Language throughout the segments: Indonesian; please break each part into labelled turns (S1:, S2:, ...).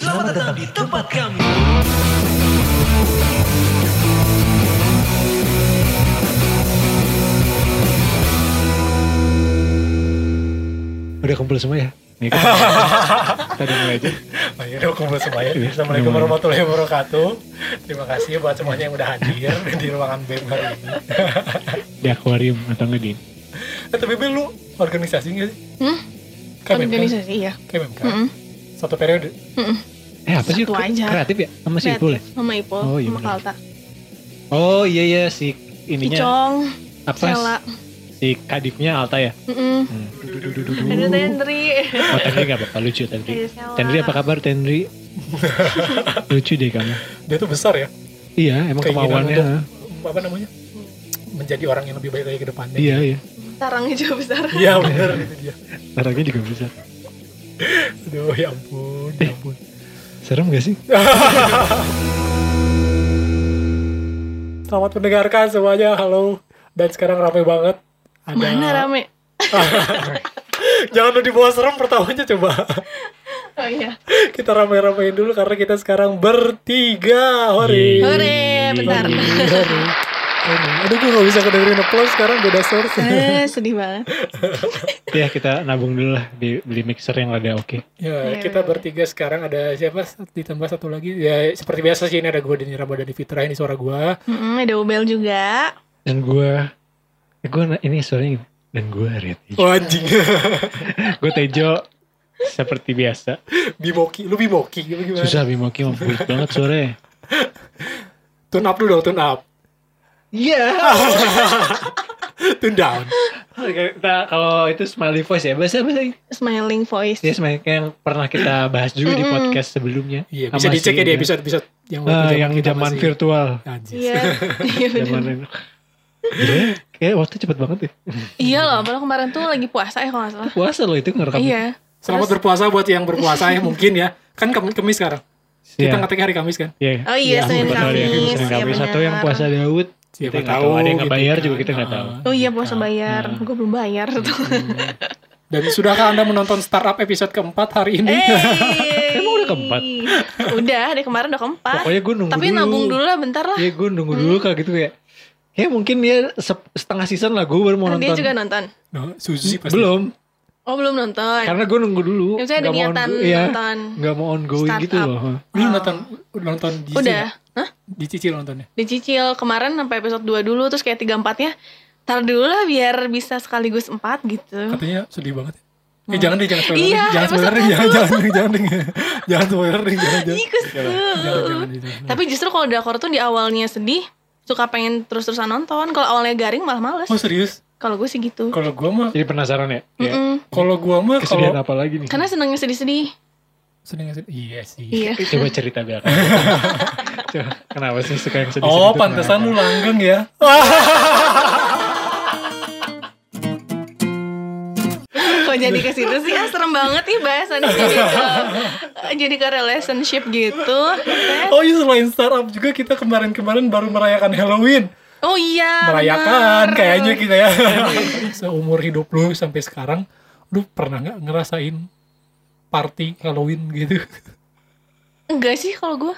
S1: Selamat datang di tempat kami.
S2: Udah kumpul semua ya? Nih, udah mulai aja.
S3: Oh udah kumpul semuanya.
S2: Iya,
S3: Assalamualaikum warahmatullahi wabarakatuh. Terima kasih buat semuanya yang udah hadir di ruangan BEM hari ini.
S2: Di akuarium atau enggak di
S3: Eh, tapi lu organisasi nggak sih?
S4: Hmm? Organisasi ya.
S3: Kan? KMM kan?
S4: Mm-mm.
S3: Satu periode.
S4: Mm-mm.
S2: Eh apa sih?
S4: Satu aja.
S2: Kreatif ya? Sama si Ipul ya?
S4: Sama Ipul,
S2: Oh, iya
S4: sama. Kalta.
S2: Oh iya iya si ininya
S4: Icong,
S2: apa?
S4: Sela.
S2: Si kadipnya Alta ya? Hmm. Du-
S4: Ada Tendri.
S2: Oh Tendri gak apa-apa lucu Tendri.
S4: Sela.
S2: Tendri apa kabar Tendri? lucu deh kamu.
S3: Dia tuh besar ya.
S2: Iya emang
S3: Keinginan
S2: kemauannya.
S3: untuk- Apa namanya? Menjadi orang yang lebih baik lagi ke depannya.
S2: Iya iya.
S4: Sarangnya juga besar.
S3: Iya bener itu dia.
S2: Orangnya juga bisa.
S3: Aduh ya ampun, ya ampun.
S2: Serem gak sih?
S3: Selamat mendengarkan semuanya, halo. Dan sekarang ramai banget. Ada...
S4: Mana rame?
S3: Jangan lu dibawa serem pertamanya coba.
S4: Oh iya.
S3: kita ramai-ramain dulu karena kita sekarang bertiga. Hore.
S4: Hore, bentar.
S3: Hore, hore. Hore. Aduh gue gak bisa kedengerin applause sekarang beda source.
S4: Eh, sedih banget.
S2: ya kita nabung dulu lah di beli mixer yang ada oke.
S3: ya,
S4: Iya.
S3: kita bertiga sekarang ada siapa? Ditambah satu lagi. Ya, seperti biasa sih ini ada gue Deni Rama dan Fitra ini suara gue.
S4: Mm-mm, ada Ubel juga.
S2: Dan gue, eh, gue ini suaranya? Dan gue Reti.
S3: Oh anjing.
S2: gue Tejo seperti biasa.
S3: Bimoki, lu Bimoki gimana?
S2: Susah Bimoki mau bulat banget suaranya.
S3: Tune up dulu dong, tune up.
S2: Iya.
S3: Tune down.
S2: kita kalau itu smiley voice ya bahasa bahasa
S4: Smiling voice.
S2: ya smiley yang pernah kita bahas juga di podcast sebelumnya
S3: Iya, bisa dicek ya di episode-episode yang
S2: Ah,
S3: waktu
S2: yang
S3: kita
S2: zaman
S3: masih-
S2: virtual.
S4: Iya. Iya
S2: zaman
S4: bener.
S2: Gila, kayak waktu cepet banget ya
S4: Iya loh, padahal kemarin tuh lagi puasa ya kalau nggak salah.
S2: puasa loh itu ngerekam
S4: Iya.
S3: Selamat berpuasa buat yang berpuasa ya mungkin ya. Kan Kem- Kemis sekarang. Kita
S2: Iya.
S3: ngetek hari Kamis kan.
S2: Iya.
S4: Oh iya,
S3: Ya,
S4: Senin
S2: ya,
S4: Kamis.
S2: Senin
S4: Iya
S2: Kamis atau yang
S4: benar.
S2: puasa Daud
S3: Siapa
S2: Kita
S3: tahu
S2: ada yang nggak
S3: gitu
S2: bayar
S3: kan.
S2: juga kita nggak tahu
S3: Ah.
S4: Oh iya puasa bayar,
S2: Nah.
S4: gue belum bayar tuh.
S3: Dan sudahkah Anda menonton startup episode keempat hari ini?
S4: Eh,
S2: Emang udah keempat?
S4: Udah, dari kemarin udah keempat.
S2: pokoknya gue nunggu
S4: Tapi
S2: dulu
S4: nabung dulu lah bentar lah.
S2: Iya gue nunggu dulu kayak gitu kayak Kayak mungkin dia sep- setengah season lah gue baru mau
S4: Kan
S2: nonton
S4: dia juga nonton.
S3: No, Suzy pasti.
S2: Belum
S4: Oh belum nonton.
S2: Karena gue nunggu dulu
S4: Ya, misalnya ada niatan
S2: iya,
S4: nonton.
S2: Nggak mau ongoing gitu
S4: Startup.
S2: loh
S3: Lu nonton nonton di
S4: Udah. Hah?
S3: Dicicil nontonnya.
S4: Dicicil kemarin sampai episode 2 dulu terus kayak 3 4 nya Ntar dulu lah biar bisa sekaligus 4 gitu.
S3: Katanya sedih banget. Eh jangan deh, jangan spoiler.
S4: Iya,
S3: jangan spoiler deh, jangan, jangan, jangan, jangan, spoiler deh, jangan,
S4: kesel.
S3: Jangan, jangan, jangan.
S4: Tapi justru kalau Dakor tuh di awalnya sedih, suka pengen terus-terusan nonton. Kalau awalnya garing malah males.
S3: Oh serius?
S4: Kalau gue sih gitu.
S3: Kalau gua mah,
S2: Jadi penasaran ya Kayak,
S4: Mm-mm.
S3: kalau gua mah
S2: Kesedihan
S3: kalau
S2: apa lagi nih
S4: Karena senangnya sedih-sedih.
S3: sedih sedih. Iya sih.
S4: Iya.
S2: Coba cerita biar Coba, Kenapa sih suka yang sedih
S3: Oh, pantesan lu langgeng ya.
S4: Kok jadi ke situ sih? Ah, serem banget nih bahasannya jadi ke, jadi ke relationship gitu.
S3: Oh iya selain startup juga kita kemarin-kemarin baru merayakan Halloween.
S4: Oh iya.
S3: Merayakan
S4: benar.
S3: kayaknya kita ya. Seumur hidup lu sampai sekarang, lu pernah nggak ngerasain party Halloween gitu?
S4: Enggak sih kalau gue.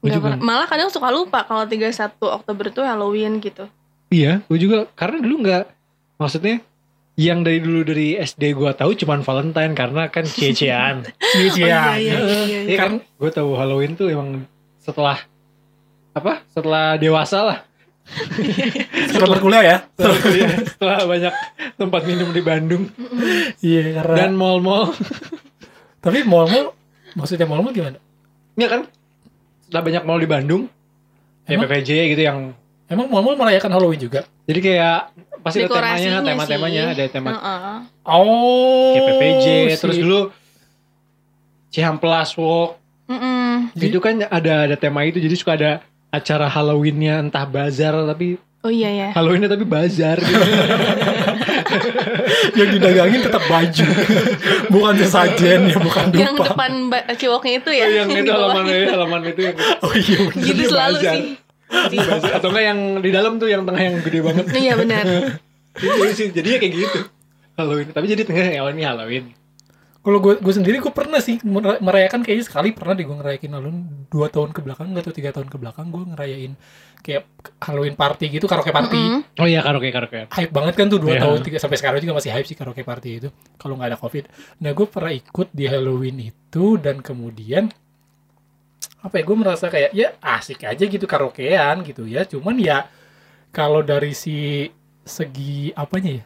S2: Gua
S4: Enggak. Malah kadang suka lupa kalau 31 Oktober tuh Halloween gitu.
S2: Iya gue juga Karena dulu gak Maksudnya Yang dari dulu dari SD gue tahu cuman Valentine Karena kan.
S4: Oh, iya, iya, iya, iya.
S2: Iya kan Gue tahu Halloween tuh emang Setelah Apa Setelah dewasa lah
S3: Setelah kuliah ya.
S2: setelah, kuliah, setelah banyak tempat minum di Bandung
S3: Iya karena.
S2: dan mall-mall
S3: Tapi mall-mall, maksudnya mall-mall gimana?
S2: Iya kan setelah banyak mall di Bandung kayak
S3: Emang?
S2: PPJ gitu yang
S3: Emang mall-mall merayakan Halloween juga?
S2: jadi kayak pasti ada temanya tema-temanya ada tema
S4: Heeh.
S3: Oh.
S2: kayak PPJ
S3: si-
S2: terus dulu Cihamplas Walk
S4: Mm-mm.
S3: Jadi-
S2: itu kan ada ada tema itu jadi suka ada acara Halloweennya entah bazar tapi
S4: Oh iya ya.
S2: Halloweennya tapi bazar gitu.
S3: yang didagangin tetap baju, bukan sesajen ya, bukan
S4: Yang
S3: dupa.
S4: depan ba- ciwoknya itu ya.
S2: yang itu
S4: di bawah.
S2: halaman halaman itu yang
S3: Oh iya bener.
S4: Jadi selalu
S2: bazar.
S4: sih.
S2: Bazar. atau enggak yang di dalam tuh yang tengah yang gede banget
S4: Iya benar.
S2: jadi sih jadinya kayak gitu Halloween tapi jadi tengah ya oh, ini Halloween
S3: Kalau gue gue sendiri gue pernah sih mer- merayakan kayaknya sekali pernah deh gue ngerayain Halloween dua tahun ke belakang atau tiga tahun ke belakang gue ngerayain kayak Halloween party gitu karaoke party
S4: Mm-mm.
S2: Oh iya karaoke karaoke.
S3: hype banget kan tuh dua
S2: Iya.
S3: tahun tiga sampai sekarang juga masih hype sih karaoke party itu kalau nggak ada covid nah gue pernah ikut di Halloween itu dan kemudian apa ya gue merasa kayak ya asik aja gitu karaokean gitu ya cuman ya kalau dari si segi apanya ya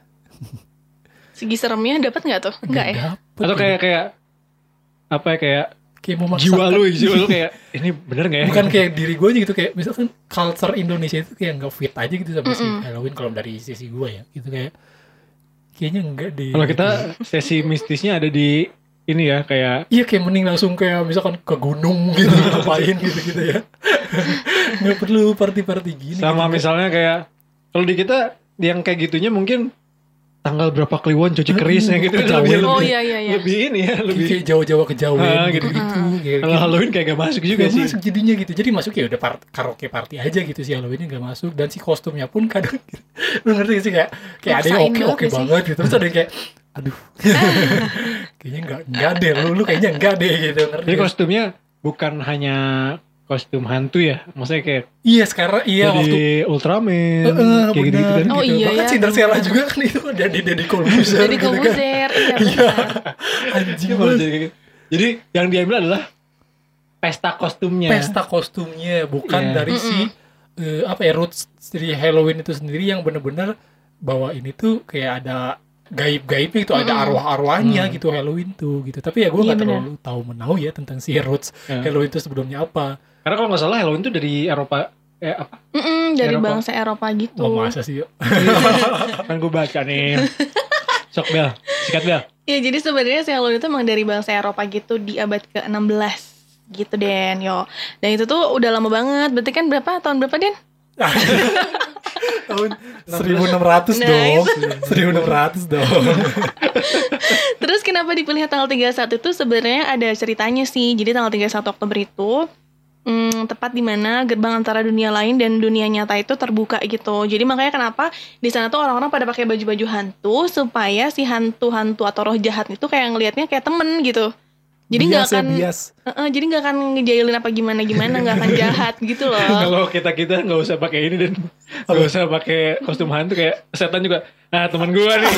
S4: Segi seremnya dapat nggak tuh? Enggak ya?
S3: Dapet
S2: Atau kayak kayak apa ya kayak
S3: kayak memaksakan
S2: jiwa lu, jiwa lu kayak ini bener gak ya?
S3: bukan kayak diri gue aja gitu kayak misalkan culture Indonesia itu kayak nggak fit aja gitu sama si
S4: Mm-mm.
S3: Halloween kalau dari sisi gue ya gitu kayak kayaknya enggak deh
S2: Kalau
S3: gitu.
S2: kita sesi mistisnya ada di ini ya kayak
S3: iya kayak mending langsung kayak misalkan ke gunung gitu ngapain gitu gitu ya nggak perlu party-party gini
S2: sama
S3: gitu.
S2: misalnya kayak kalau di kita yang kayak gitunya mungkin tanggal berapa kliwon cuci kerisnya gitu
S3: Kejauhan.
S2: lebih,
S4: Oh
S2: lebih,
S4: iya iya iya.
S2: lebih ini ya lebih
S3: kayak jauh-jauh kejauhan
S2: Ah,
S3: gitu
S2: gitu.
S3: gitu kayak
S2: kalau
S3: gitu.
S2: Halloween kayak gak masuk juga
S3: Nggak
S2: sih
S3: masuk jadinya gitu jadi masuk ya udah par- karaoke party aja gitu sih Halloween nggak masuk dan si kostumnya pun kadang lu ngerti gak sih kayak kayak ada yang oke
S4: banget
S3: oke
S4: gak sih?
S3: banget gitu terus ada yang kayak aduh kayaknya nggak nggak deh lu lu kayaknya nggak deh gitu ngerti
S2: jadi
S3: gak?
S2: kostumnya bukan hanya kostum hantu ya maksudnya kayak
S3: iya sekarang iya
S2: jadi
S3: waktu
S2: Ultraman
S3: Heeh,
S2: kayak gitu gitu kan
S4: Oh, iya,
S3: Bahkan
S4: ya,
S3: Cinderella
S4: benar.
S3: juga kan itu kan dari dari Corbuzier
S4: Jadi
S3: gitu kan.
S4: Iya
S3: Iya.
S4: benar.
S3: Anjing
S2: Iya,
S3: banget.
S2: jadi kayak gitu. jadi yang diambil adalah pesta kostumnya
S3: Pesta kostumnya bukan
S2: Iya.
S3: dari si eh, apa ya roots dari Halloween itu sendiri yang bener-bener bahwa ini tuh kayak ada gaib-gaibnya itu ada
S4: Mm-mm.
S3: arwah-arwahnya
S2: Hmm.
S3: gitu Halloween tuh gitu. Tapi ya gue nggak
S4: Iya, benar.
S3: terlalu tahu menau ya tentang si roots
S2: Ya.
S3: Halloween itu sebelumnya apa.
S2: Karena kalau nggak salah Halloween itu dari Eropa eh apa
S4: Mm-mm, dari
S2: Eropa.
S4: bangsa Eropa gitu.
S3: Oh masa sih?
S2: kan gue baca nih sok bel sikat bel
S4: Iya, jadi sebenarnya si Halloween itu emang dari bangsa Eropa gitu di abad ke-16 gitu Den, yo. Dan itu tuh udah lama banget. Berarti kan berapa? Tahun berapa Den?
S3: Tahun 1600
S4: Nah,
S3: dong. 1600 dong.
S4: Terus kenapa dipilih tanggal 31 itu sebenarnya ada ceritanya sih. Jadi tanggal 31 Oktober itu hmm, tepat di mana gerbang antara dunia lain dan dunia nyata itu terbuka gitu. Jadi makanya kenapa di sana tuh orang-orang pada pakai baju-baju hantu supaya si hantu-hantu atau roh jahat itu kayak ngelihatnya kayak temen gitu. Jadi nggak
S3: ya,
S4: akan,
S3: bias.
S4: Heeh, jadi nggak akan ngejailin apa gimana gimana, nggak akan jahat gitu loh.
S2: kalau kita kita nggak usah pakai ini dan nggak usah pakai kostum hantu kayak setan juga nah teman gue nih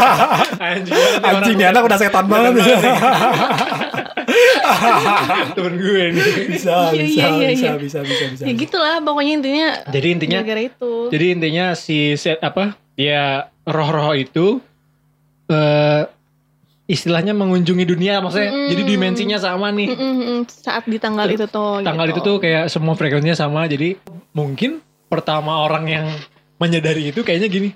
S2: anjing
S3: Anjing nih anak udah setan banget.
S2: temen gue nih
S3: bisa,
S4: Iya,
S3: bisa,
S4: iya, iya,
S3: bisa,
S4: iya.
S3: bisa, bisa, bisa.
S4: ya gitulah pokoknya intinya
S2: jadi intinya
S4: gara-gara itu.
S2: jadi intinya si set apa ya roh-roh itu eh istilahnya mengunjungi dunia maksudnya
S4: Mm-mm.
S2: jadi dimensinya sama nih
S4: Mm-mm, mm, saat di tanggal itu tuh.
S2: tanggal
S4: gitu.
S2: itu tuh kayak semua frekuensinya sama jadi mungkin pertama orang yang menyadari itu kayaknya gini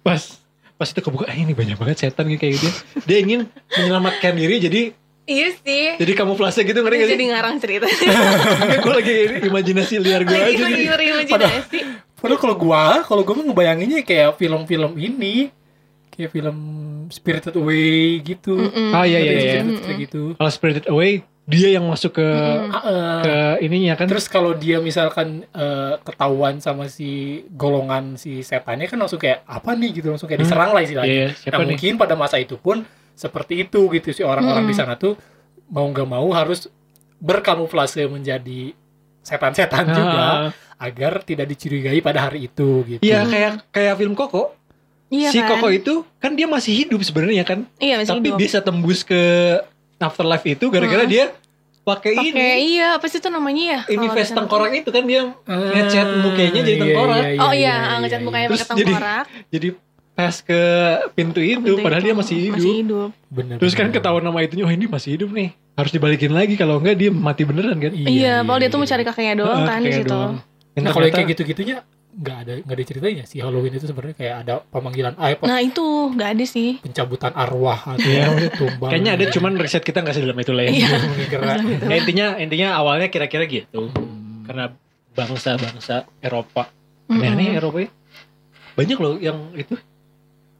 S2: pas pas itu kebuka eh, ini banyak banget setan gitu kayak gitu dia ingin menyelamatkan diri jadi
S4: Iya sih.
S2: jadi kamuflase gitu ngerti gak sih
S4: Jadi ngarang cerita.
S2: gue lagi ini, imajinasi liar gue
S4: Lagi
S2: aja
S4: lagi
S2: nih
S4: berimajinasi.
S3: Padahal kalau gua, kalau gua mah ngebayanginnya kayak film-film ini, kayak film Spirited Away gitu.
S4: Mm-mm.
S2: Oh, iya, iya, iya.
S3: cerita Kayak gitu.
S2: kalau Spirited Away dia yang masuk ke
S4: Mm-mm.
S3: Ah, eh,
S2: ke ininya kan
S3: Terus kalau dia misalkan eh, ketahuan sama si golongan si setannya kan langsung kayak apa nih gitu langsung kayak
S2: Hmm.
S3: diserang lah istilahnya.
S2: Iya,
S3: Nah,
S2: siapa nih
S3: mungkin pada masa itu pun seperti itu gitu si orang-orang
S4: Hmm.
S3: di sana tuh mau nggak mau harus berkamuflase menjadi setan-setan juga
S2: Ah,
S3: agar tidak dicurigai pada hari itu gitu.
S2: Iya kayak kayak film Koko
S4: Iya
S2: si
S4: kan?
S2: Koko itu kan dia masih hidup sebenarnya kan
S4: Iya masih
S2: tapi
S4: hidup.
S2: bisa tembus ke afterlife itu gara-gara
S4: Hmm.
S2: dia pakai
S4: Pakai
S2: ini
S4: iya apa sih itu namanya ya?
S2: ini
S4: sana
S2: tengkorak itu kan dia
S3: Ah,
S2: ngecat mukanya jadi
S3: iya,
S2: tengkorak.
S3: iya,
S4: tuh. Oh iya,
S3: iya,
S4: ngecat
S3: iya,
S4: mukanya pakai
S2: jadi-
S4: tengkorak.
S2: jadi pas ke pintu itu
S4: Pintu
S2: padahal
S4: itu
S2: dia masih hidup
S4: Masih hidup.
S3: Bener,
S2: terus kan
S3: bener.
S2: ketahuan nama itunya oh ini masih hidup nih harus dibalikin lagi kalau enggak dia mati beneran kan
S4: Iya, padahal dia tuh
S3: iya.
S4: mencari kakeknya doang
S2: Heeh,
S4: kan di situ.
S2: doang.
S3: Nah kalau kayak gitu-gitunya nggak ada nggak diceritain ya si Halloween itu sebenarnya kayak ada pemanggilan ah, apa
S4: Nah itu nggak ada sih.
S3: pencabutan arwah atau
S2: Iya.
S3: tumbang.
S2: kayaknya ada cuman riset kita nggak sedalam itu lah ya
S4: Iya.
S3: Kira-
S2: Ya, intinya intinya awalnya kira-kira gitu
S3: Hmm.
S2: karena bangsa-bangsa Eropa
S4: Mm-mm.
S2: aneh-aneh Eropa ya banyak loh yang itu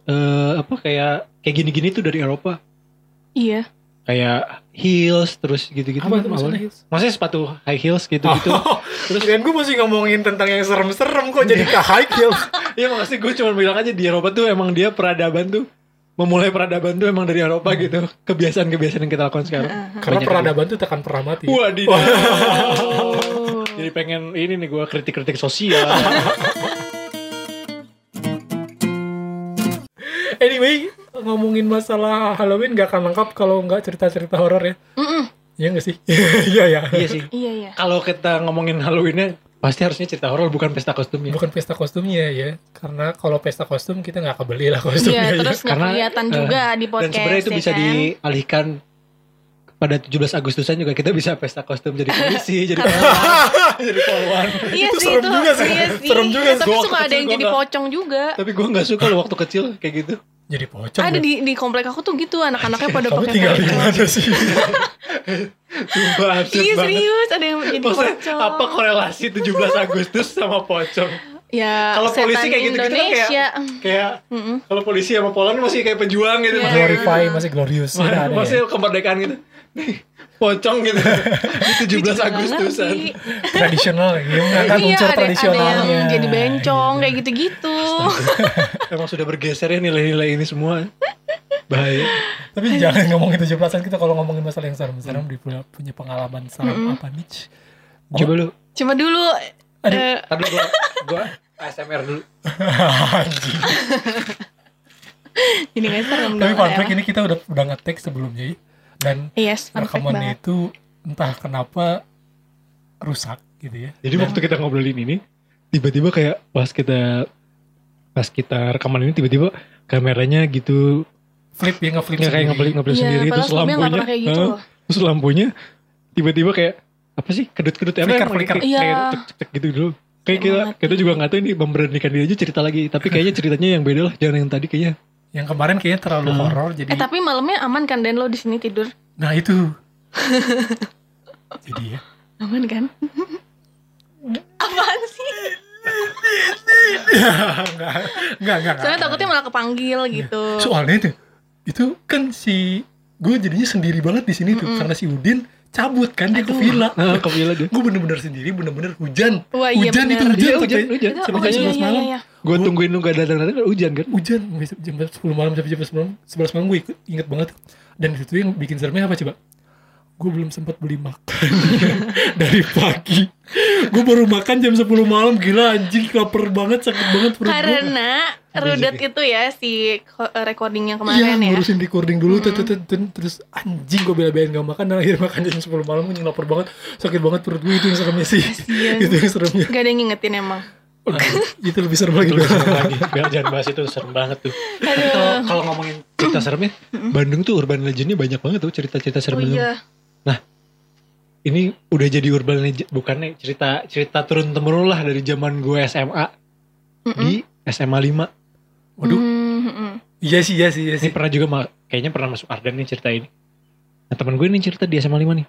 S2: eh apa kayak kayak gini-gini tuh dari Eropa
S4: Iya.
S2: Kayak heels terus gitu-gitu
S3: apa itu maksudnya?
S2: awalnya. maksudnya sepatu high heels gitu-gitu
S3: Terus kan gue masih ngomongin tentang yang serem-serem kok jadi ke high heels.
S2: Iya makasih gue cuma bilang aja di Eropa tuh emang dia peradaban tuh memulai peradaban tuh emang dari Eropa gitu. Kebiasaan-kebiasaan yang kita lakukan sekarang.
S3: Karena
S2: Banyak
S3: peradaban tuh tekan pernah mati.
S2: Wadidaw.
S4: Oh.
S2: Jadi pengen ini nih gue kritik-kritik sosial.
S3: Anyway, ngomongin masalah Halloween gak akan lengkap kalau nggak cerita-cerita horor ya.
S4: Mm-mm.
S3: Iya gak sih? Iya ya.
S2: iya sih.
S4: Iya iya.
S2: Kalau kita ngomongin Halloweennya pasti harusnya cerita horor bukan pesta kostumnya.
S3: Bukan pesta kostumnya ya. Karena kalau pesta kostum kita nggak kebeli lah
S4: Iya
S3: kostumnya. ya.
S4: terus nggak kelihatan
S2: eh,
S4: juga di
S2: Dan
S4: podcast.
S2: sebenarnya itu
S4: ya
S2: bisa
S4: kan?
S2: dialihkan pada 17 Agustusan juga kita bisa pesta kostum jadi polisi, jadi polwan, jadi polwan.
S4: Iya
S3: Itu
S4: sih
S3: serem
S4: itu.
S3: juga sih.
S4: Iya sih.
S3: Serem juga sih.
S4: Tapi
S2: Gua
S4: suka ada yang jadi pocong juga.
S2: Tapi gue nggak suka loh waktu kecil kayak gitu.
S3: Jadi pocong.
S4: Ada
S3: ya.
S4: di di komplek aku tuh gitu anak-anaknya pada pakai
S3: tinggal di mana sih?
S2: Sumpah
S4: Iya
S2: banget.
S4: serius ada yang jadi
S2: Maksudnya
S4: pocong.
S2: apa korelasi 17 Agustus sama pocong?
S4: Ya
S2: Kalau polisi kayak gitu-gitu kan kayak kayak
S4: Mm-mm.
S2: kalau polisi sama polwan masih kayak pejuang gitu,
S4: Iya.
S2: masih
S3: Glorify masih glorious.
S2: masih, masih
S3: ya.
S2: kemerdekaan gitu. Pocong gitu. Di 17 Agustusan.
S3: Tradisional ya. Mengangkat
S4: Iya,
S3: unsur
S4: ada, ada
S3: tradisionalnya.
S4: yang jadi bencong kayak gitu-gitu.
S2: Emang sudah bergeser ya nilai-nilai ini semua. Bahaya.
S3: Tapi jangan ngomongin 17-an kita kalau ngomongin masalah yang serem-serem di punya, punya pengalaman serem apa nih?
S2: Coba lu.
S4: Cuma dulu
S3: Aduh.
S4: eh,
S2: Tadi gua gua ASMR dulu.
S4: Jadi nggak serem
S3: Tapi fun
S4: ya.
S3: fact ini kita udah udah ngetek sebelumnya ya. Dan
S4: Yes,
S3: rekamannya
S4: banget.
S3: itu entah kenapa rusak gitu ya.
S2: Jadi waktu kita ngobrolin ini, tiba-tiba kayak pas kita pas kita rekaman ini tiba-tiba kameranya gitu
S3: Flip ya ngeflip
S2: nggak kayak
S3: sendiri.
S2: ngeplik ngeplik
S4: Iya,
S2: sendiri terus lampunya
S4: kayak gitu loh.
S2: terus lampunya tiba-tiba kayak apa sih kedut-kedut apa
S3: Flicker,
S2: yang
S3: flicker.
S2: kayak,
S4: Iya.
S2: kayak cek, cek gitu dulu kayak kita
S4: Emang
S2: kita juga nggak tahu ini memberanikan diri aja cerita lagi tapi kayaknya ceritanya yang beda lah jangan yang tadi kayaknya
S3: Yang kemarin kayaknya terlalu
S2: Hmm.
S3: horor jadi
S4: Eh tapi malamnya aman kan dan lo di sini tidur?
S3: nah itu. jadi ya.
S4: Aman kan? Apaan sih?
S3: enggak, enggak, enggak.
S4: Soalnya takutnya malah kepanggil gitu.
S3: Soalnya itu itu kan si gue jadinya sendiri banget di sini tuh karena si Udin cabut kan dia ke villa.
S2: nah, ke villa dia
S3: gue bener-bener sendiri, bener-bener hujan.
S4: Wah, iya
S3: hujan
S4: bener.
S3: itu hujan,
S2: Iya,
S3: tuh,
S2: hujan, hujan.
S4: Itu-
S3: Sampai
S4: oh
S3: jam
S4: iya
S3: 11
S4: iya
S3: malam.
S4: iya.
S2: Gue tungguin lu gak datang-datang kan hujan kan?
S3: Hujan jam 10 malam sampai jam 11 malam, 11 malam gue inget banget. Dan itu yang bikin seremnya apa coba? Gue belum sempat beli makan. Dari pagi. Gue baru makan jam 10 malam. Gila anjing lapar banget sakit banget perut gue.
S4: Karena Rudet itu ya si ko- recording yang kemarin
S3: Iya,
S4: ya.
S3: ngurusin recording dulu tut, tut, terus anjing gue bela-belain gak makan. Dan akhirnya makan jam 10 malam gue lapar banget. Sakit banget perut gue itu yang seremnya sih. Itu yang seremnya.
S4: Gak ada yang ngingetin emang.
S3: Itu lebih serem lagi
S2: lebih serem lagi. Biar jangan bahas itu serem banget tuh. Kalau ngomongin cerita seremnya Bandung tuh urban legendnya banyak banget tuh cerita-cerita serem
S4: Oh
S2: Bandung.
S4: iya.
S2: ini udah jadi urban legend bukannya cerita cerita turun temurun lah dari zaman gue SMA
S4: Mm-mm.
S2: di SMA 5
S3: waduh. Iya sih iya sih iya
S2: ini
S3: sih.
S2: pernah juga kayaknya pernah masuk Ardan nih cerita ini. Nah teman gue nih cerita di SMA 5 nih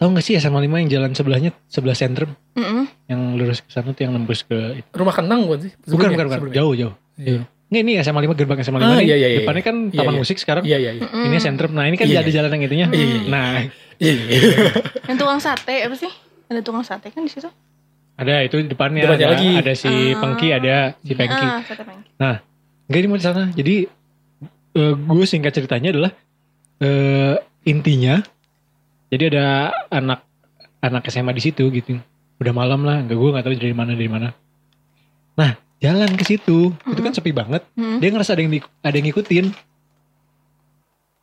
S2: tahu gak sih SMA 5 yang jalan sebelahnya sebelah sentrum
S4: Mm-mm.
S2: yang lurus ke sana tuh yang nembus ke
S3: rumah kenang bukan sih
S2: bukan
S3: Sebelumnya,
S2: bukan bukan
S3: sebelumnya.
S2: jauh jauh
S3: iya
S2: Nggak, ini SMA 5 gerbang SMA 5
S3: Ah,
S2: nih
S3: iya, iya, iya.
S2: depannya kan
S3: Iya,
S2: taman
S3: iya.
S2: musik sekarang
S3: iya iya iya
S2: ini sentrum nah ini kan
S3: Iya,
S2: ada
S3: iya.
S2: jalan yang itunya
S3: Iya, iya, iya.
S2: nah
S3: iya iya.
S4: Yang tukang sate apa sih? Ada tukang sate kan di situ?
S2: ada itu di depannya
S3: Depannya
S2: ada,
S3: lagi.
S2: ada si
S4: Ah.
S2: Pengki ada si Pengki
S4: Ah, sate pengki.
S2: Enggak ini mau di sana. Jadi eh, gue singkat ceritanya adalah eh, intinya jadi ada anak anak SMA di situ gitu. Udah malam lah, enggak gue nggak tahu dari mana dari mana. Nah, jalan ke situ, itu kan sepi banget.
S4: Hmm.
S2: Dia ngerasa ada yang di- ada yang ngikutin.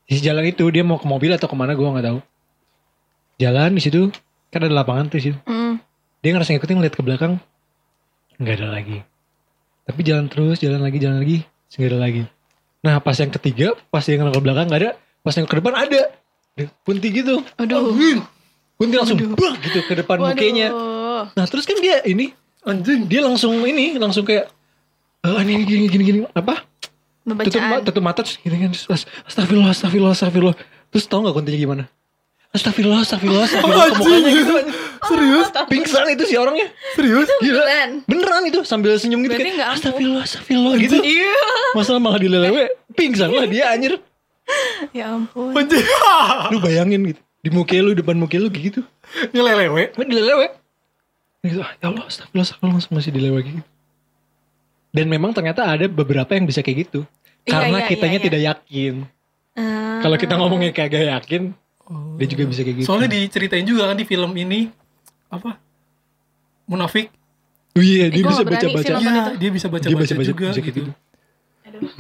S2: Di jalan itu dia mau ke mobil atau ke mana gue nggak tahu. Jalan di situ kan ada lapangan tuh di situ.
S4: Hmm.
S2: Dia ngerasa ngikutin ngeliat ke belakang nggak ada lagi. Tapi jalan terus, jalan lagi, jalan lagi, nggak ada lagi. Nah pas yang ketiga, pas yang ke belakang nggak ada, pas yang ke depan ada. Punti gitu.
S4: Aduh.
S2: Punti langsung
S4: Waduh.
S2: bah gitu ke depan
S4: Waduh.
S2: mukanya. Nah terus kan dia ini, anjing dia langsung ini, langsung kayak, ah ini gini gini gini apa? Tutup, ma- tutup mata terus gini kan, terus astagfirullah, astagfirullah, astagfirullah. Terus tau gak kuntinya gimana? Astagfirullah, astagfirullah, astagfirullah. ke mukanya gitu.
S3: serius
S2: Pingsan itu si orangnya.
S3: serius
S2: Gila.
S4: Beneran.
S2: Beneran itu sambil senyum gitu
S4: ampuh.
S2: astagfirullah astagfirullah gitu.
S4: Iya.
S2: Masalah malah dilelewe pingsan lah dia anjir.
S4: Ya ampun.
S2: Lu bayangin gitu. Di muka lu depan muka lu kayak gitu.
S3: ngelelewe
S2: Gue dilelewe. Gitu, ah, ya Allah astagfirullah astagfirullah langsung masih dilelewe gitu. Dan memang ternyata ada beberapa yang bisa kayak gitu.
S4: Iya,
S2: karena
S4: iya,
S2: kitanya
S4: iya, iya.
S2: tidak yakin.
S4: Ah.
S2: Kalau kita ngomongnya kagak yakin,
S3: Oh.
S2: dia juga bisa kayak gitu.
S3: Soalnya diceritain juga kan di film ini apa? Munafik.
S2: Oh iya, dia
S4: Eh,
S2: bisa baca-baca.
S4: nonton
S3: Iya, dia bisa baca
S2: Dia
S3: baca,
S2: baca-baca
S3: juga
S2: bisa kayak
S3: gitu.
S2: gitu.
S4: Aduh.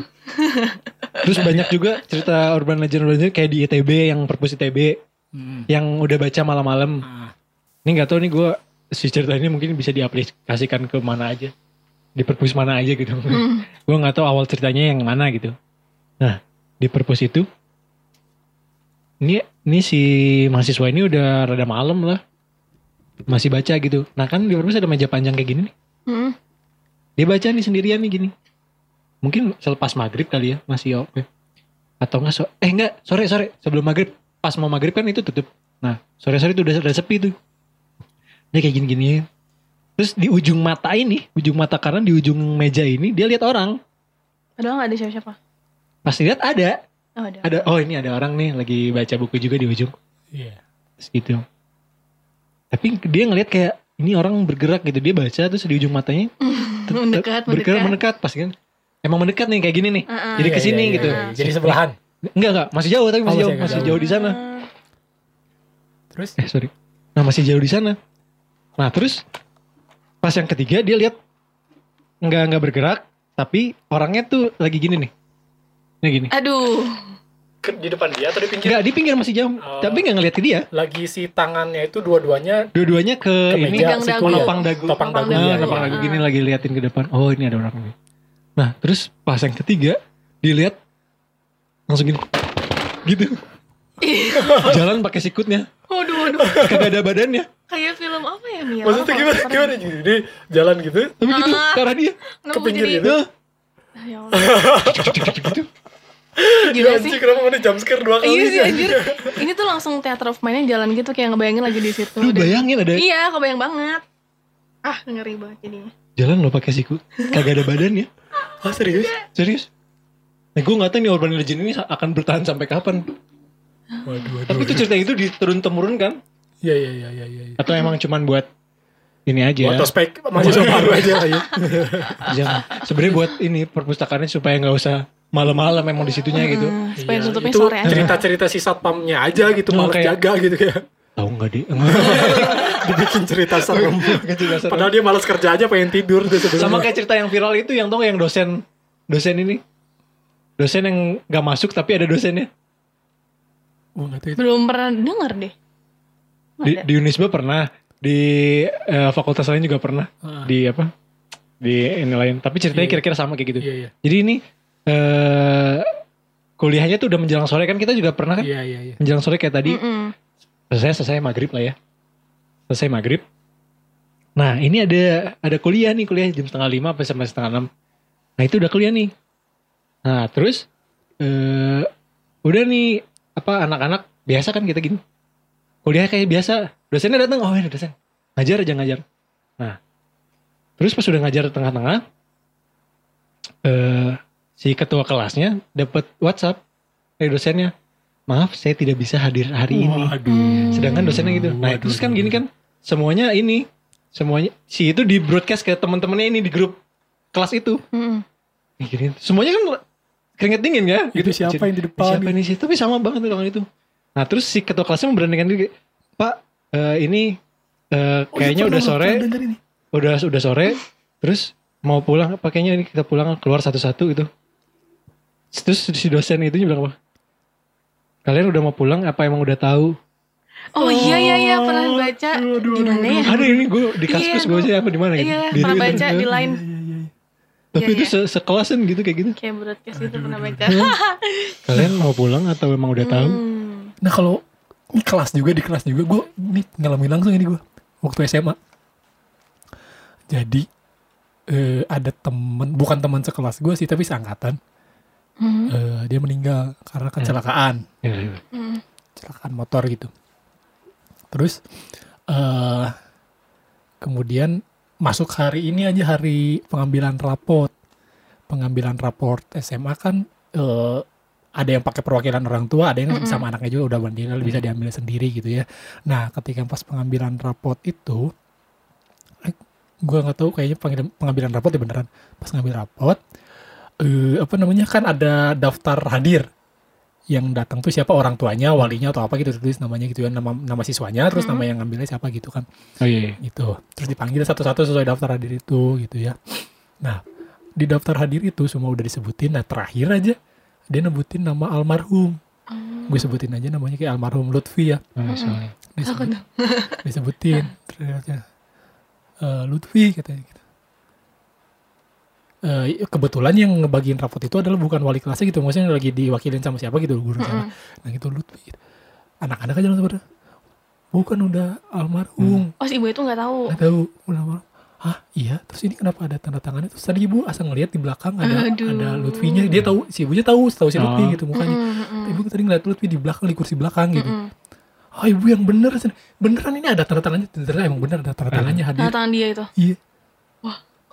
S2: Terus banyak juga cerita urban legend urban legend kayak di ITB yang perpus ITB
S3: Hmm.
S2: yang udah baca malam-malam.
S3: Ah,
S2: Ini nggak tahu nih gue si cerita ini mungkin bisa diaplikasikan ke mana aja, di perpus mana aja gitu.
S4: Hmm.
S2: gue nggak tahu awal ceritanya yang mana gitu. Nah di perpus itu, ini ini si mahasiswa ini udah rada malam lah, masih baca gitu. Nah kan di perpus ada meja panjang kayak gini nih.
S4: Hmm.
S2: Dia baca nih sendirian nih gini. Mungkin selepas maghrib kali ya masih oke. Atau enggak so eh enggak sore sore sebelum maghrib pas mau maghrib kan itu tutup. Nah sore sore itu udah, udah sepi tuh. Dia kayak gini gini. Terus di ujung mata ini, ujung mata kanan di ujung meja ini dia lihat orang.
S4: Padahal nggak ada siapa-siapa.
S2: Pas lihat ada,
S4: Oh, ada.
S2: ada oh ini ada orang nih lagi baca buku juga di ujung.
S3: Iya.
S2: Terus gitu. Tapi dia ngelihat kayak ini orang bergerak gitu dia baca terus di ujung matanya
S4: Mendekat,
S2: bergerak
S4: mendekat.
S2: mendekat pas kan emang mendekat nih kayak gini nih
S4: ah.
S2: jadi
S3: Iya,
S2: ke sini
S3: iya, iya,
S2: gitu
S3: iya. Jadi sebelahan.
S2: enggak enggak masih jauh tapi masih
S3: Oh,
S2: jauh
S3: masih
S2: masih jauh di sana.
S3: Terus
S2: eh sorry nah masih jauh di sana nah terus pas yang ketiga dia lihat enggak enggak bergerak tapi orangnya tuh lagi gini nih Nih gini
S4: Aduh.
S3: ke- di depan dia atau di pinggir?
S2: enggak di pinggir masih jauh
S3: Oh.
S2: tapi enggak ngeliat ke dia
S3: Lagi si tangannya itu dua-duanya
S2: dua-duanya ke,
S3: ke
S2: ini
S4: Pegang
S3: si
S4: dagu.
S2: Topang dagu.
S3: Topang dagu.
S4: Topang
S2: Nah,
S3: Iya,
S2: topang
S3: iya.
S2: dagu gini lagi liatin ke depan. Oh ini ada orang nih. Nah terus pas yang ketiga dilihat langsung gini, gitu. Jalan pakai sikutnya,
S4: Waduh, waduh.
S2: kagak ada badannya.
S4: Kayak film apa ya, Mia?
S3: Maksudnya gimana?
S4: Apa?
S3: Gimana gitu? Dia jalan gitu.
S2: Tapi gitu,
S4: Ah.
S2: ke arah dia.
S3: Ke pinggir
S4: jadi-
S3: gitu.
S2: Nah,
S4: Ah, ya Allah.
S2: gitu.
S4: Gila sih.
S3: Anjing kenapa ada jump scare dua kali
S4: Iya sih
S3: sih?
S4: anjir. Ini tuh langsung theater of mind jalan gitu kayak ngebayangin lagi di situ.
S2: Lu bayangin ada
S4: Iya, kebayang banget. Ah, ngeri banget jadinya.
S2: jalan lo pakai sikut, kagak ada badannya.
S3: Oh serius?
S2: Serius. Nah gue gak tahu nih urban legend ini akan bertahan sampai kapan.
S3: Waduh, waduh.
S2: Tapi itu cerita itu diturun temurun kan?
S3: Iya, iya, iya, iya, iya.
S2: Atau emang cuman buat ini aja?
S3: Buat ospek mahasiswa baru aja lah ya.
S2: Jangan. Sebenarnya buat ini perpustakaannya supaya nggak usah malam-malam emang di situnya gitu.
S4: Hmm, supaya
S3: Iya,
S4: tutupnya
S3: itu
S4: sore aja.
S3: cerita-cerita si satpamnya aja gitu,
S2: Oh, kayak-
S3: jaga gitu kayak.
S2: Tahu nggak di?
S3: Dibikin cerita serem.
S2: Padahal
S3: Padahal dia malas kerja aja pengen tidur tuh
S2: sama kayak cerita yang viral itu yang tau nggak yang dosen dosen ini dosen yang nggak masuk tapi ada dosennya
S3: Oh, tahu itu.
S4: Belum pernah denger deh.
S2: di,
S4: Ada.
S2: di Unisba pernah di eh, fakultas lain juga pernah
S3: Ah,
S2: di apa di ini lain tapi ceritanya
S3: Iya.
S2: kira-kira sama kayak gitu
S3: Iya, iya.
S2: jadi ini eh kuliahnya tuh udah menjelang sore kan kita juga pernah kan
S3: Iya, iya, iya.
S2: menjelang sore kayak tadi
S4: Mm-mm.
S2: selesai selesai maghrib lah ya selesai maghrib. Nah ini ada ada kuliah nih kuliah jam setengah lima sampai sampai setengah enam. Nah itu udah kuliah nih. Nah terus eh udah nih apa anak-anak biasa kan kita gini. Kuliah kayak biasa. Dosennya datang oh ini dosen. Ngajar aja ngajar. Nah terus pas udah ngajar tengah-tengah eh si ketua kelasnya dapat WhatsApp dari dosennya maaf saya tidak bisa hadir hari ini.
S3: Waduh.
S2: sedangkan dosennya gitu nah
S3: Waduh,
S2: terus kan gini kan semuanya ini semuanya si itu di broadcast ke teman-temannya ini di grup kelas itu. Nih, gini. semuanya kan keringet dingin ya
S3: Itu siapa yang di depan
S2: siapa
S3: gitu?
S2: ini? Sih tapi sama banget tuh orang itu. Nah terus si ketua kelasnya memberanikan diri pak eh, ini eh,
S3: Oh, iya,
S2: kayaknya
S3: pernah
S2: udah sore udah udah sore terus mau pulang apa kayaknya ini kita pulang keluar satu-satu gitu. Terus si dosen itu bilang apa kalian udah mau pulang apa emang udah tahu
S4: Oh iya iya iya pernah baca di mana ya?
S2: ada ini gue di kaskus
S4: Iya,
S2: gue aja apa di mana gitu
S4: Iya,
S2: Di
S4: pernah
S2: Twitter.
S4: baca di line
S3: Iya, iya, iya.
S2: tapi
S4: Iya,
S2: itu
S4: iya.
S2: se sekelasan gitu kayak gitu
S4: kayak broadcast itu pernah baca.
S2: kalian mau pulang atau emang udah tahu
S4: Hmm.
S3: Nah kalau ini kelas juga di kelas juga gue ini ngalamin langsung ini gue waktu SMA. Jadi eh, ada temen bukan teman sekelas gue sih tapi seangkatan
S4: Hmm.
S3: eh, dia meninggal karena kecelakaan.
S4: Hmm.
S3: kecelakaan motor gitu. Terus eh kemudian masuk hari ini aja hari pengambilan raport. Pengambilan raport SMA kan eh ada yang pakai perwakilan orang tua, ada yang
S4: Mm-mm.
S3: sama anaknya juga udah mandiri bisa diambil sendiri gitu ya. Nah, ketika pas pengambilan raport itu eh, gua nggak tahu kayaknya pengambilan, pengambilan raport ya beneran. Pas ngambil raport eh, apa namanya? Kan ada daftar hadir. Yang datang tuh siapa? Orang tuanya, walinya atau apa gitu. Tulis namanya gitu ya nama nama siswanya. Terus nama yang ngambilnya siapa gitu kan.
S2: Oh iya. iya.
S3: gitu. Terus dipanggil satu-satu sesuai daftar hadir itu gitu ya. Nah di daftar hadir itu semua udah disebutin. Nah terakhir aja dia nebutin nama almarhum. Gue sebutin aja namanya kayak almarhum Lutfi ya.
S2: Oh, soalnya.
S3: disebut, disebutin ternyata eh, Lutfi katanya gitu. Eh, kebetulan yang ngebagiin rapot itu adalah bukan wali kelasnya gitu maksudnya lagi diwakilin sama siapa gitu guru sana. Nah gitu Lutfi gitu. anak-anak aja langsung pada bukan udah almarhum.
S4: Oh si ibu itu nggak tahu.
S3: nggak tahu udah almarhum. Hah iya? Terus ini kenapa ada tanda tangannya? Terus tadi ibu asal ngeliat di belakang ada
S4: Aduh.
S3: ada Lutfinya. Dia tahu si ibunya tahu tahu si Lutfi
S2: Oh.
S3: gitu mukanya.
S4: Mm, mm, mm.
S3: ibu tadi ngeliat Lutfi di belakang di kursi belakang gitu.
S4: Mm,
S3: ah ibu yang bener beneran ini ada tanda tangannya? Ternyata emang bener ada tanda tangannya hadir.
S4: Tanda tangan dia itu.
S3: iya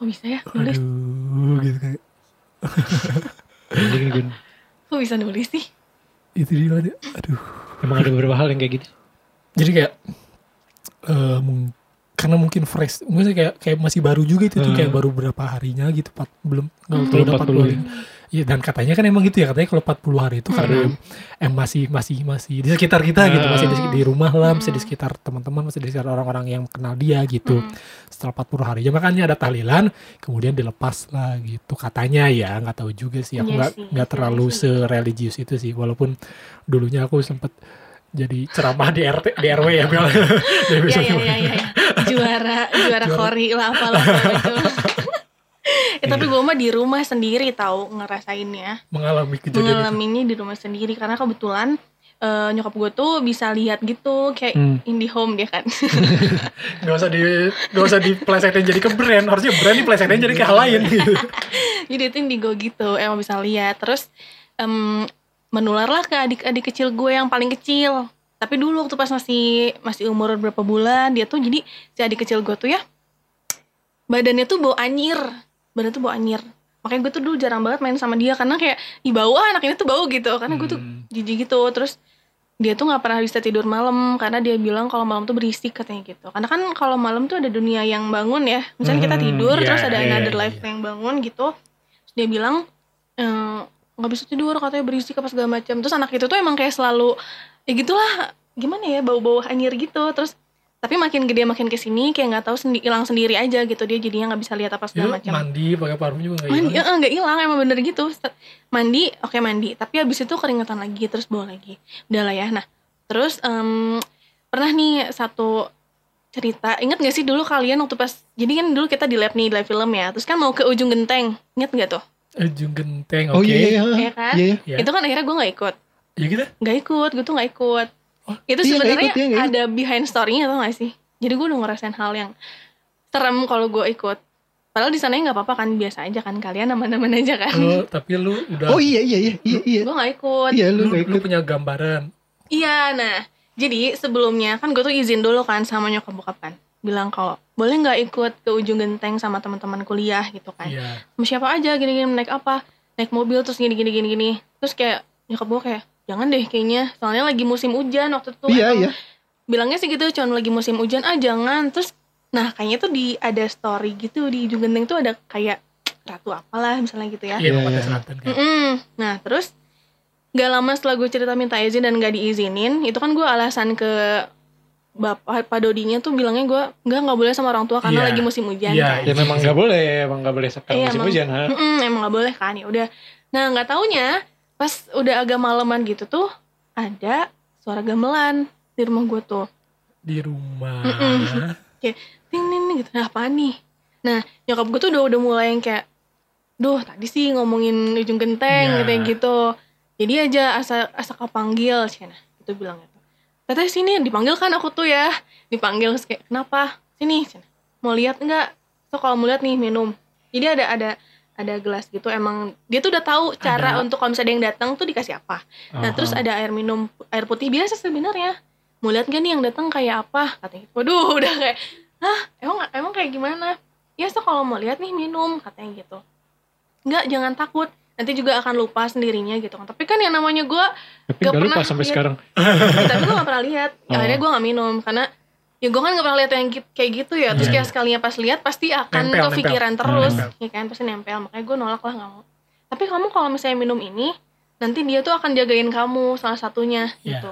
S4: kok bisa ya nulis?
S3: aduh gitu kayak
S2: Jadi gini, Gun.
S4: Kok bisa nulis sih?
S3: itu dia ada aduh
S2: Emang ada beberapa hal yang kayak gitu.
S3: jadi kayak eh mung- karena mungkin fresh mungkin kayak kayak masih baru juga itu tuh
S2: Hmm.
S3: kayak baru berapa harinya gitu empat belum nggak
S4: Hmm.
S3: tahu udah
S2: 40
S3: 40 hari. Iya dan katanya kan emang gitu ya katanya kalau 40 hari itu karena em, em masih masih masih di sekitar kita gitu masih di, di rumah lah masih di sekitar teman-teman masih di sekitar orang-orang yang kenal dia gitu
S4: Hmm.
S3: setelah 40 hari ya makanya ada tahlilan kemudian dilepas lah gitu katanya ya nggak tahu juga sih aku
S4: Iya
S3: nggak
S4: sih,
S3: nggak
S4: iya
S3: terlalu sereligius itu sih walaupun dulunya aku sempet jadi ceramah di RT di RW ya Bel.
S4: Iya
S3: bisa-
S4: iya iya iya. Juara juara kori lah apalah itu. eh, tapi gue mah di rumah sendiri tahu ngerasainnya.
S3: mengalami kejadian itu
S4: Mengalaminya di rumah sendiri karena kebetulan eh, nyokap gue tuh bisa lihat gitu kayak
S2: Hmm.
S4: indie home dia kan.
S3: nggak usah di nggak usah diplesetin jadi ke brand harusnya brand diplesetin jadi ke hal lain gitu.
S4: Jadi itu indigo gitu emang bisa lihat. Terus em, menularlah ke adik-adik kecil gue yang paling kecil. Tapi dulu waktu pas masih masih umur berapa bulan dia tuh jadi si adik kecil gue tuh ya badannya tuh bau anyir. Badan tuh bau anyir. Makanya gue tuh dulu jarang banget main sama dia karena kayak di bawah anak ini tuh bau gitu. Karena gue tuh
S3: Hmm.
S4: jijik gitu. Terus dia tuh nggak pernah bisa tidur malam karena dia bilang kalau malam tuh berisik katanya gitu. Karena kan kalau malam tuh ada dunia yang bangun ya. Misalnya kita
S3: Hmm,
S4: tidur
S3: iya,
S4: terus ada
S3: iya,
S4: another life yang bangun gitu. Terus dia bilang "Eh, nggak bisa tidur katanya berisik apa segala macam. Terus anak itu tuh emang kayak selalu ya gitulah gimana ya bau-bau anyir gitu. Terus tapi makin gede makin ke sini kayak nggak tahu sendi hilang sendiri aja gitu. Dia jadinya nggak bisa lihat apa
S3: Ya,
S4: segala macam.
S3: mandi pakai parfum juga nggak
S4: mandi
S3: hilang.
S4: eh, nggak hilang emang bener gitu. Mandi oke mandi. Tapi habis itu keringetan lagi terus bawa lagi. Udah lah ya. Nah terus em, pernah nih satu cerita. Inget gak sih dulu kalian waktu pas jadi kan dulu kita di lab nih di lab film ya. Terus kan mau ke ujung genteng. Inget gak tuh?
S3: Ujung genteng oke.
S2: Oh iya, iya,
S4: Iya kan?
S2: Iya, iya.
S3: Iya.
S4: itu kan akhirnya gue nggak ikut.
S3: Ya gitu?
S4: Nggak ikut gue tuh nggak ikut
S3: Oh,
S4: itu
S2: iya,
S4: sebenarnya
S2: ikut, iya, ikut.
S4: ada behind story-nya tau gak sih? Jadi gue udah ngerasain hal yang serem kalau gue ikut. Padahal di sananya nggak apa-apa kan biasa aja kan kalian aman-aman aja kan.
S3: Oh, tapi lu udah
S2: Oh iya, iya, iya, iya, iya.
S4: gue nggak ikut.
S2: Iya, lu
S3: lu,
S2: gak
S3: lu
S2: ikut.
S3: punya gambaran.
S4: Iya, nah, jadi sebelumnya kan gue tuh izin dulu kan sama nyokap bokap kan, bilang kalau boleh nggak ikut ke ujung genteng sama teman-teman kuliah? Gitu kan,
S3: iya.
S4: Sama siapa aja? Gini-gini naik apa, naik mobil terus gini-gini gini-gini, terus kayak nyokap gue kayak jangan deh kayaknya, soalnya lagi musim hujan waktu itu,
S2: Iya, iya.
S4: bilangnya sih gitu, cuma lagi musim hujan ah jangan, terus nah kayaknya tuh di ada story gitu di ujung genteng tuh ada kayak ratu apalah misalnya gitu ya,
S3: iya
S2: Iya, iya.
S3: selatan kan
S4: Mm-mm. Nah terus gak lama setelah gue cerita minta izin dan gak diizinin, itu kan gue alasan ke bapak Pak Dodinya tuh bilangnya gue nggak nggak boleh sama orang tua karena
S3: Iya.
S4: lagi musim hujan
S3: Iya,
S4: kan.
S2: Ya memang nggak boleh, emang nggak boleh sekarang
S4: Iya,
S2: musim
S4: emang.
S2: hujan, ha?
S4: Mm-mm, emang nggak boleh kan ya udah. Nah nggak taunya pas udah agak malaman gitu tuh ada suara gamelan di rumah gue tuh.
S3: di rumah
S4: Mm-mm. Ting ting ting, gitu. Nah apaan nih? Nah nyokap gue tuh udah udah mulai yang kayak, duh tadi sih ngomongin ujung genteng
S3: Iya.
S4: gitu gitu. Jadi aja asa asa kepanggil Cina itu bilang itu. Teteh sini dipanggil kan aku tuh ya dipanggil terus kayak kenapa sini Cina mau lihat nggak? So kalau mau lihat nih minum. Jadi ada ada ada gelas gitu emang dia tuh udah tahu cara
S3: Ada.
S4: untuk kalau misalnya ada yang datang tuh dikasih apa. Nah terus ada air minum air putih biasa sebenarnya. Mau lihat gak nih yang datang kayak apa? Katanya. Waduh udah kayak, hah emang emang kayak gimana? Ya so kalau mau lihat nih minum katanya gitu. Enggak jangan takut. Nanti juga akan lupa sendirinya gitu kan. Tapi kan yang namanya gue,
S2: Tapi
S4: nggak
S2: lupa
S4: pernah
S2: sampai
S4: lihat.
S2: sekarang.
S4: tapi gue gak pernah lihat.
S2: Oh.
S4: Akhirnya gue gak minum karena ya gue kan gak pernah lihat yang kayak gitu ya. Terus
S3: Iya,
S4: kayak sekalinya pas lihat pasti akan
S3: Nempel,
S4: kepikiran terus,
S3: Nempel.
S4: ya kan pasti nempel. Makanya gue nolak lah gak mau. tapi kamu kalau misalnya minum ini nanti dia tuh akan jagain kamu salah satunya
S3: Iya.
S4: gitu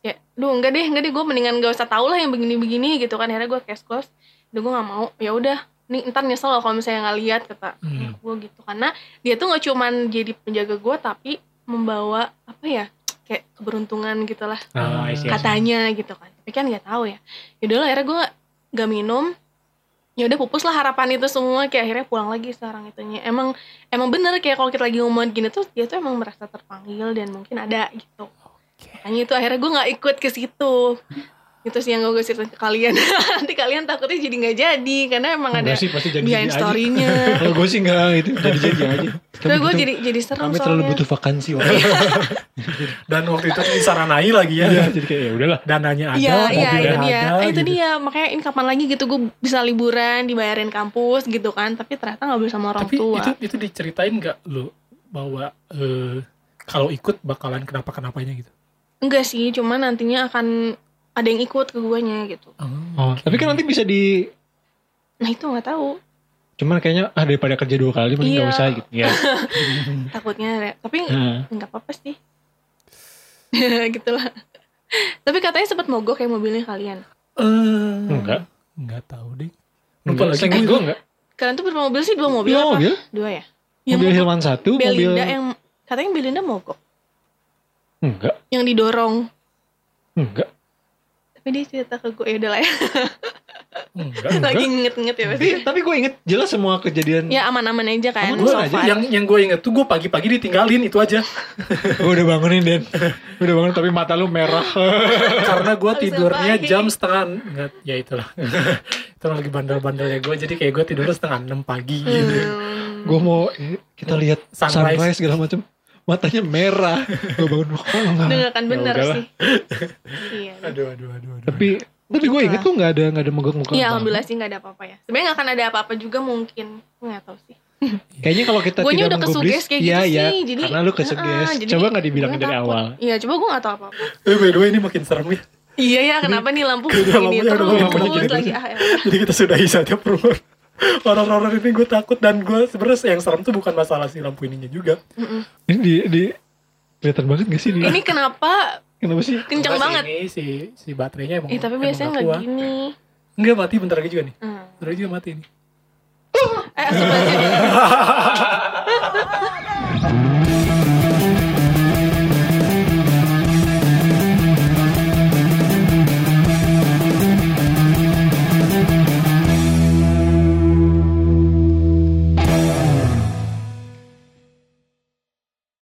S4: ya duh enggak deh enggak deh gue mendingan gak usah tau lah yang begini-begini gitu kan akhirnya gue cash close udah gue nggak mau ya udah nih ntar nyesel loh kalau misalnya nggak lihat kata
S3: Hmm.
S4: gue gitu karena dia tuh nggak cuman jadi penjaga gue tapi membawa apa ya kayak keberuntungan gitu lah
S2: Ah, I see, I see.
S4: katanya gitu kan tapi kan nggak tahu ya. Yaudah lah akhirnya gue gak minum. Ya udah pupus lah harapan itu semua. Kayak akhirnya pulang lagi sekarang itunya. Emang emang bener kayak kalau kita lagi ngomong gini tuh dia tuh emang merasa terpanggil dan mungkin ada gitu. Makanya itu akhirnya gue nggak ikut ke situ itu sih yang gue ceritain ke kalian nanti kalian takutnya jadi nggak jadi karena emang ada
S2: sih pasti jadi
S4: behind story-nya
S2: Kalau gue sih enggak gitu, jadi-jadi aja.
S4: Tapi gue jadi jadi serem
S2: kami terlalu butuh vakansi waktu
S3: Dan waktu itu disaranai lagi ya.
S2: Iya, jadi kayak ya udahlah.
S3: Dananya ada,
S4: Iya, iya,
S3: mobilnya
S4: itu dia.
S3: ada.
S4: Ah, itu
S3: gitu.
S4: dia. Makanya ini kapan lagi gitu gue bisa liburan, dibayarin kampus gitu kan. Tapi ternyata nggak boleh sama orang
S3: Tapi
S4: tua.
S3: itu itu diceritain nggak lu bahwa eh, kalau ikut bakalan kenapa kenapanya gitu?
S4: Enggak sih, cuman nantinya akan ada yang ikut ke guanya gitu.
S2: Oh, tapi kan nanti bisa di
S4: Nah itu nggak tahu.
S2: cuman kayaknya ah daripada kerja dua kali mending
S4: Iya.
S2: usah gitu ya.
S4: Takutnya, tapi
S2: Nah,
S4: nggak apa-apa sih. gitulah. Tapi katanya sempat mogok kayak mobilnya kalian.
S3: Eh,
S2: enggak.
S3: Nggak tahu deh. Lupa
S2: Enggak,
S3: lagi gue.
S2: enggak.
S4: Kalian tuh berapa mobil sih? Dua mobil
S2: Dua
S4: apa?
S2: mobil?
S4: Dua ya?
S2: Mobil
S4: mogok
S2: Hilman satu, mobil
S4: Belinda yang katanya Belinda mogok,
S2: enggak,
S4: yang didorong.
S2: enggak.
S4: Tapi dia cerita ke gue, ya udah lah ya.
S3: Enggak.
S4: Lagi nginget-nginget ya pasti.
S2: Tapi, tapi gue inget jelas semua kejadian.
S4: Ya aman-aman aja kan.
S2: Aman
S3: Gue
S4: so
S2: aja,
S3: yang yang gue inget tuh gue pagi-pagi ditinggalin itu aja
S2: gue udah bangunin Den. Gue udah bangun tapi mata lu merah.
S3: karena gue tidurnya jam setengah nggak ya itulah itu lagi bandel-bandelnya gue jadi kayak gue tidur setengah enam pagi gitu
S4: Hmm.
S2: gue mau eh, kita lihat
S3: Sunrise.
S2: sunrise, segala macam. Matanya merah. gue bangun oh, enggak.
S4: Gak akan
S2: Ya
S4: bener
S2: udahlah.
S4: sih. iya.
S3: aduh aduh aduh aduh
S2: Tapi tapi gue inget kok nggak ada nggak ada mogok-mogok.
S4: Iya
S2: apa.
S4: alhamdulillah sih gak ada apa-apa ya. Sebenarnya gak akan ada apa-apa juga mungkin. Gue gak tahu sih.
S2: Kayaknya kalau kita
S4: Guanya
S2: tidak
S4: udah
S2: menggubris,
S4: kesuges kayak
S2: iya
S4: gitu
S2: iya.
S4: sih. Jadi,
S2: Karena lu kesuges.
S4: Jadi
S2: Coba nggak dibilangin
S4: gue
S2: dari
S4: takut.
S2: awal.
S4: Iya coba gue gak tahu apa-apa.
S3: eh by the way ini makin serem ya
S4: Iya ya kenapa nih lampu begini terus
S3: lampunya jadi
S4: lagi ah, ya
S3: jadi kita sudahi saja promo horor-horor ini gue takut dan gue sebenarnya yang serem tuh bukan masalah si lampu ininya juga
S4: Mm-mm.
S2: Ini di, di kelihatan banget gak sih dia?
S4: Ini kenapa
S2: Kenapa sih?
S4: kenceng
S3: Enggak
S4: banget?
S3: ini si si baterainya emang
S4: Eh tapi
S3: emang
S4: biasanya
S3: nggak
S4: gini.
S3: enggak mati bentar lagi juga nih
S4: Hmm.
S3: bentar lagi juga mati nih
S4: Eh.